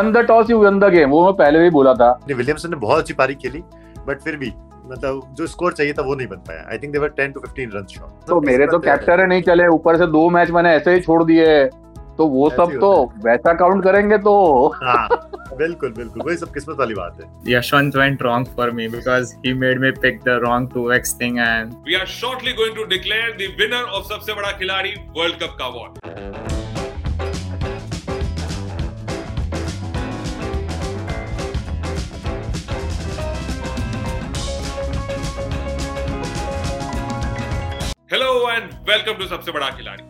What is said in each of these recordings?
Won the toss you won the game वो मैं पहले भी बोला था। विलियमसन ने बहुत अच्छी पारी खेली बट फिर भी मतलब जो स्कोर चाहिए था वो नहीं बन पाया। I think they were 10 to 15 run short तो मेरे तो कैप्चर नहीं चले ऊपर से दो मैच मैंने ऐसे ही छोड़ दिए। तो वो सब तो वैसा काउंट करेंगे तो। हाँ, बिल्कुल बिल्कुल वही सब किस्मत वाली बात है। Yashwant went wrong for me because he made me pick the wrong 2x thing and we are shortly going to declare the winner of सबसे बड़ा खिलाड़ी वर्ल्ड कप का award hello and welcome to सबसे बड़ा खिलाड़ी।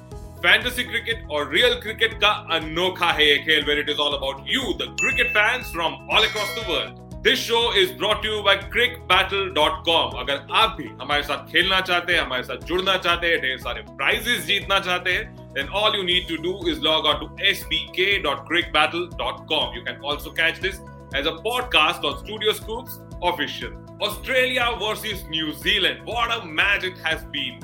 फैंटेसी क्रिकेट और real cricket का अनोखा है ये खेल where it is all about you the cricket fans from all across the world this show is brought you by CricBattle dot com अगर आप भी हमारे साथ खेलना चाहते हैं, हमारे साथ जुड़ना चाहते हैं, ढेर सारे प्राइजेस जीतना चाहते हैं, then all you need to do is log on to sbk.cricbattle.com you can also catch this as a podcast on studio scoops, official australia versus new zealand what a match it has been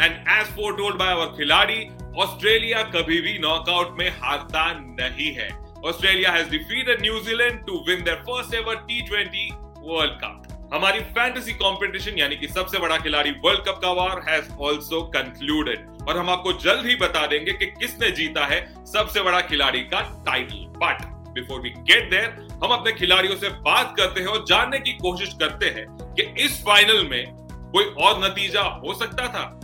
and as for by our खिलाड़ी, Australia कभी भी knockout में हारता नहीं है। Australia has defeated New Zealand to win their first ever T world cup हमारी fantasy competition यानी कि सबसे बड़ा खिलाड़ी वर्ल्ड कप का वार हैज़ आल्सो कंक्लूडेड और हम आपको जल्द ही बता देंगे कि किसने जीता है सबसे बड़ा खिलाड़ी का title but before we get there हम अपने खिलाड़ियों से बात करते हैं और जानने की कोशिश करते हैं कि इस फाइनल में कोई और नतीजा हो सकता था।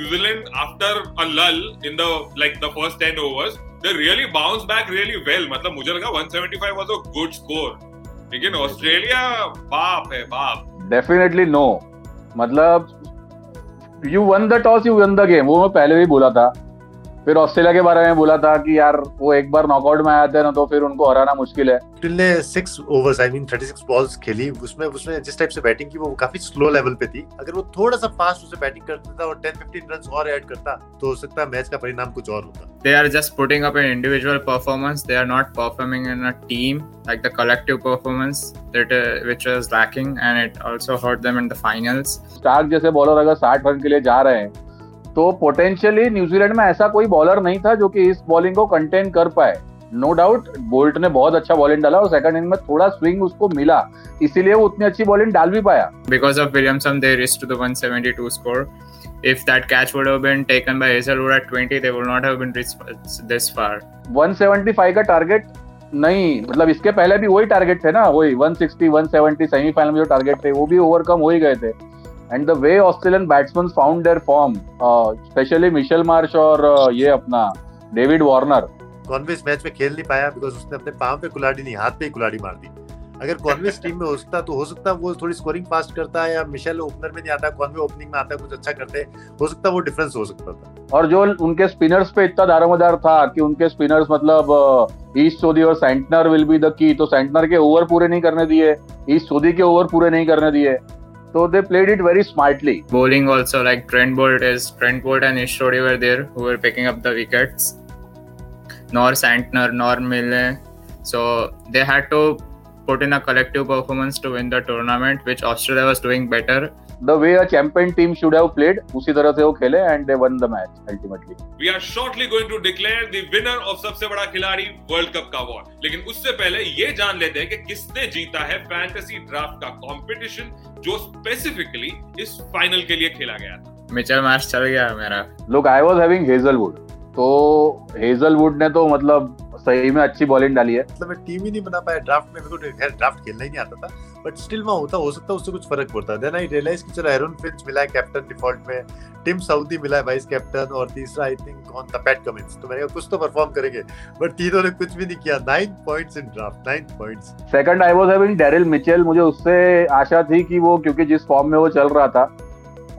New Zealand, after a lull in the like the first 10 overs, they really bounced back really well. मतलब मुझे लगा 175 was a good score. लेकिन ऑस्ट्रेलिया बाप है बाप. Definitely no. मतलब you won the toss, you won the game. वो मैं पहले भी बोला था. फिर ऑस्ट्रेलिया के बारे में बोला था कि यार वो एक बार नॉकआउट में आते हैं ना तो फिर उनको हराना मुश्किल है। ने six overs I mean 36 balls खेली। उसमें उसने जिस टाइप से बैटिंग की वो काफ़ी स्लो लेवल पे थी। अगर वो थोड़ा सा फास्ट उसे बैटिंग करता था और 10 15 रन्स और ऐड करता तो हो सकता है मैच का परिणाम कुछ और होता। They are just putting up an individual performance. They are not performing in a team like the collective performance that uh, which was lacking and it also hurt them in the finals. Starc जैसे bowler अगर 60 run के लिए जा रहे हैं तो potentially New Zealand में ऐसा कोई बॉलर नहीं था जो कि इस बॉलिंग को कंटेन कर पाए। नो डाउट बोल्ट ने बहुत अच्छा बॉलिंग डाला और सेकंड इनिंग में थोड़ा स्विंग उसको मिला। इसीलिए वो उतनी अच्छी बॉलिंग डाल भी पाया। Because of Williamson they rest to the 172 score if that catch would have been taken by Hazelwood at 20 they would not have been reached this far. 175 का टारगेट नहीं मतलब इसके पहले भी वही टारगेट थे ना वही 160 170 सेमीफाइनल में जो टारगेट थे वो भी ओवरकम हो ही गए थे। And the way Australian batsman found their form specially Mitchell Marsh और uh, ये अपना डेविड वार्नर कॉन्वे इस मैच में खेल नहीं पाया बिकॉज़ उसने अपने पाँव पे कुलाड़ी नहीं हाथ पे ही कुलाड़ी मार दी। अगर कॉन्वे टीम में हो सकता तो हो सकता वो थोड़ी स्कोरिंग फास्ट करता है या मिशेल ओपनर में नहीं आता कॉन्वे ओपनिंग में आता कुछ अच्छा करते हो सकता वो डिफरेंस हो सकता था। और जो उनके स्पिनर्स पे इतना दारोमदार था कि उनके स्पिनर्स मतलब ईस्ट uh, सोदी और Santner will be the key तो सेंटनर के ओवर पूरे नहीं करने दिए ईस्ट सोदी के ओवर पूरे नहीं करने दिए। So they played it very smartly. Bowling also like Trent Bolt is Trent Bolt and Ishtori were there who were picking up the wickets. Nor Santner, nor Mille. So they had to put in a collective performance to win the tournament, which Australia was doing better. The way a champion team should have played उसी तरह से वो खेले and they won the match ultimately. We are shortly going to declare the winner of सबसे बड़ा खिलाड़ी world cup का award लेकिन उससे पहले ये जान लेते हैं कि किसने जीता है फैंटेसी ड्राफ्ट का कंपटीशन जो स्पेसिफिकली इस फाइनल के लिए खेला गया था. मिचेल मार्श चल गया मेरा। लोग आई वाज हैविंग हेजलवुड तो हेजलवुड ने तो मतलब सही में अच्छी बॉलिंग डाली है। मतलब मैं टीम ही नहीं बना पाया ड्राफ्ट में मेरे को ड्राफ्ट खेलना ही नहीं आता था। बट स्टिल वहाँ होता, हो सकता है उससे कुछ फ़र्क पड़ता। है देन आई रियलाइज़ कि चलो एरोन फिंच मिला है कैप्टन डिफ़ॉल्ट में। टिम साउदी मिला है वाइस कैप्टन और तीसरा आई थिंक कौन था? पैट कमिंस तो मैंने कुछ तो परफॉर्म करेंगे। बट तीनों ने कुछ भी नहीं किया। Nine points in draft nine points second I was having Daryl Mitchell मुझे उससे आशा थी कि वो, क्योंकि जिस फॉर्म में वो चल रहा था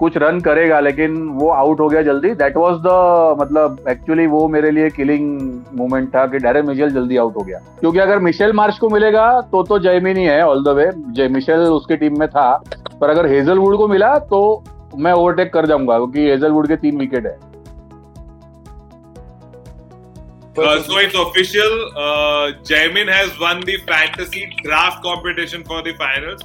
कुछ रन करेगा लेकिन वो आउट हो गया जल्दी। दैट वाज द मतलब एक्चुअली वो मेरे लिए किलिंग मोमेंट था कि डायरेक्ट मिशेल जल्दी आउट हो गया। क्योंकि अगर मिशेल मार्च को मिलेगा तो तो जयमिनी है ऑल द वे जय मिशेल उसकी टीम में था। पर अगर हेजलवुड को मिला तो मैं ओवरटेक कर जाऊँगा क्योंकि हेजलवुड के तीन विकेट है। Uh, so it's official. Uh, Jamin has won the fantasy draft competition for the finals.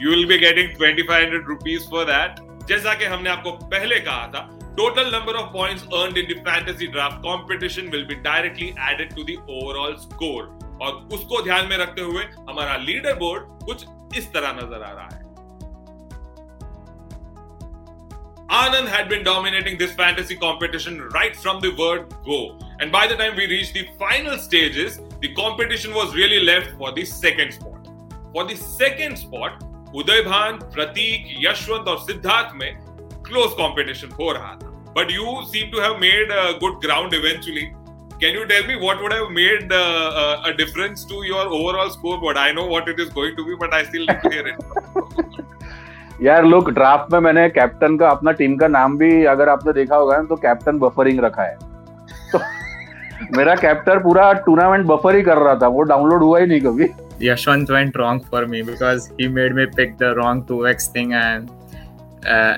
You will be getting 2500 rupees for that जैसा कि हमने आपको पहले कहा था total number of points earned in the fantasy draft competition will be directly added to the overall score और उसको ध्यान में रखते हुए हमारा लीडर बोर्ड कुछ इस तरह नज़र आ रहा है Anand had been dominating this fantasy competition right from the word go. And by the time we reached the final stages, the competition was really left for the second spot. For the second spot, Bhan, Pratik, Yashwant और सिद्धार्थ में close competition हो रहा था. But you seem to have made a good ground. Can you tell me what would have made uh, a difference to your overall scoreboard? I know what it is going to be, but I still need to hear it. यार लोग draft में मैंने captain का अपना team का नाम भी अगर आपने देखा होगा तो कैप्टन बफरिंग रखा है तो मेरा कैप्टन पूरा टूर्नामेंट बफर ही कर रहा था वो डाउनलोड हुआ ही नहीं कभी Yashwant went wrong for me because he made me pick the wrong 2x thing and uh,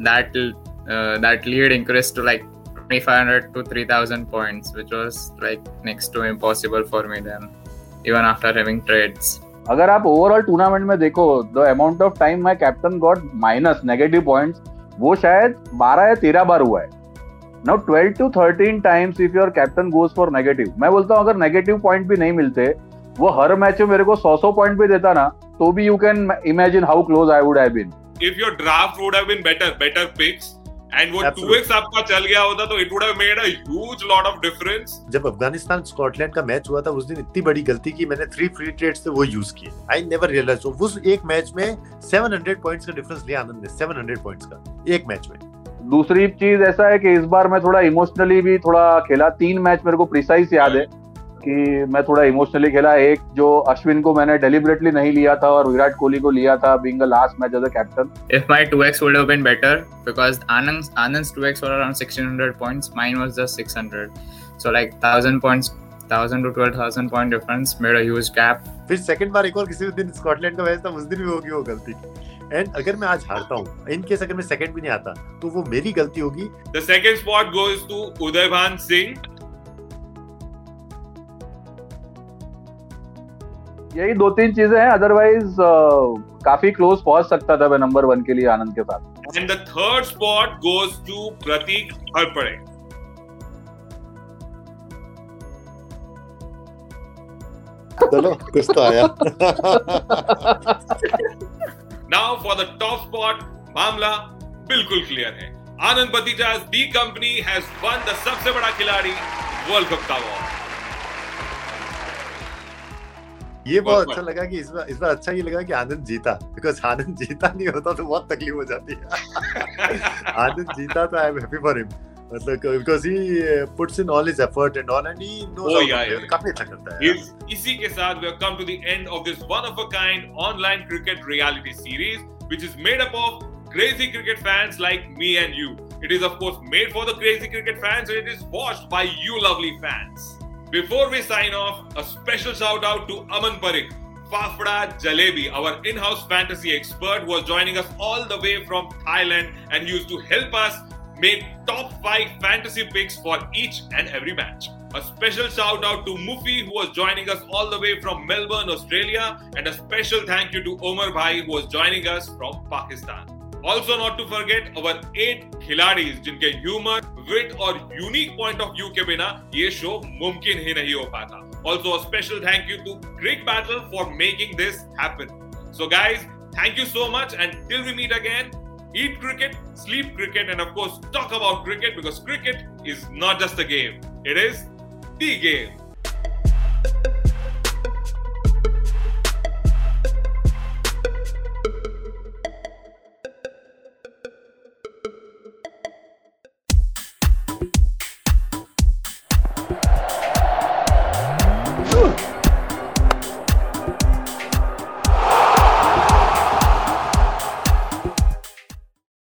that uh, that lead increased to like 2500 to 3000 points which was like next to impossible for me then even after having trades अगर आप overall tournament में देखो the amount of time my captain got minus negative points वो शायद 12 या 13 बार हुआ है now 12 to 13 times if your captain goes for negative मैं बोलता हूँ अगर नेगेटिव पॉइंट भी नहीं मिलते वो हर मैच में मेरे को 100 100 पॉइंट भी देता ना तो भी you can imagine how close I would have been if your draft would have been better better picks and वो 2x आपका चल गया होता तो it would have made a huge lot of difference जब अफ़गानिस्तान स्कॉटलैंड का मैच हुआ था उस दिन इतनी बड़ी गलती की मैंने थ्री फ्री ट्रेड्स थे वो यूज़ किए। आई नेवर रियलाइज़ उस एक मैच में 700 पॉइंट्स का डिफरेंस लिया आनंद ने 700 पॉइंट्स का एक मैच में। दूसरी चीज़ ऐसा है कि इस बार मैं थोड़ा इमोशनली भी थोड़ा खेला तीन मैच मेरे को प्रिसाइज याद है। कि मैं थोड़ा इमोशनली खेला। एक जो अश्विन को मैंने डेलिबरेटली नहीं लिया था और विराट कोहली को लिया था being last match as a captain if my 2x would have been better because Anand's Anand's 2x were around 1600 points mine was just 600 so like 1000 points 1000 to 12000 point difference made a huge gap. फिर second बार एक और किसी दिन Scotland का match था उस दिन भी होगी वो गलती। एंड अगर मैं आज हारता हूँ इन केस अगर मैं सेकंड भी नहीं आता तो वो मेरी गलती होगी। The second spot goes to Udaybhan Singh यही दो तीन चीज़ें हैं अदरवाइज़ काफ़ी क्लोज पहुँच सकता था मैं नंबर वन के लिए आनंद के साथ। And the third spot goes to Prateek Harpade चलो कुछ तो आया। Now for the top spot मामला बिल्कुल क्लियर है। Anand Bhatija the company has won the सबसे बड़ा खिलाड़ी वर्ल्ड कप का अवार्ड ये बहुत अच्छा लगा कि इस बार इस बार अच्छा ये लगा कि आनंद जीता बिकॉज़ आनंद जीता नहीं होता तो बहुत तकलीफ़ हो जाती है आनंद जीता तो I am happy for him मतलब because he puts in all his effort and all and he knows Oh, yeah, yeah. काफ़ी अच्छा करता है इस इसी के साथ we have come to the end of this one of a kind online cricket reality series which is made up of crazy cricket fans like me and you it is of course made for the crazy cricket fans and it is watched by you lovely fans before we sign off a special shout out to Aman Parik Fafda Jalebi, our in-house fantasy expert, who was joining us all the way from Thailand and used to help us make top five fantasy picks for each and every match. A special shout out to Mufi who was joining us all the way from Melbourne, Australia, and a special thank you to Omar Bhai who was joining us from Pakistan. Also, not to forget our eight खिलाड़ीज जिनके humour विट और unique point of view के बिना ये show मुमकिन ही नहीं हो पाता a special thank you to Crick Battle for making this happen. So, guys, thank you so much, and till we meet again, eat cricket, sleep cricket, and of course, talk about cricket because cricket is not just a game, it is the game.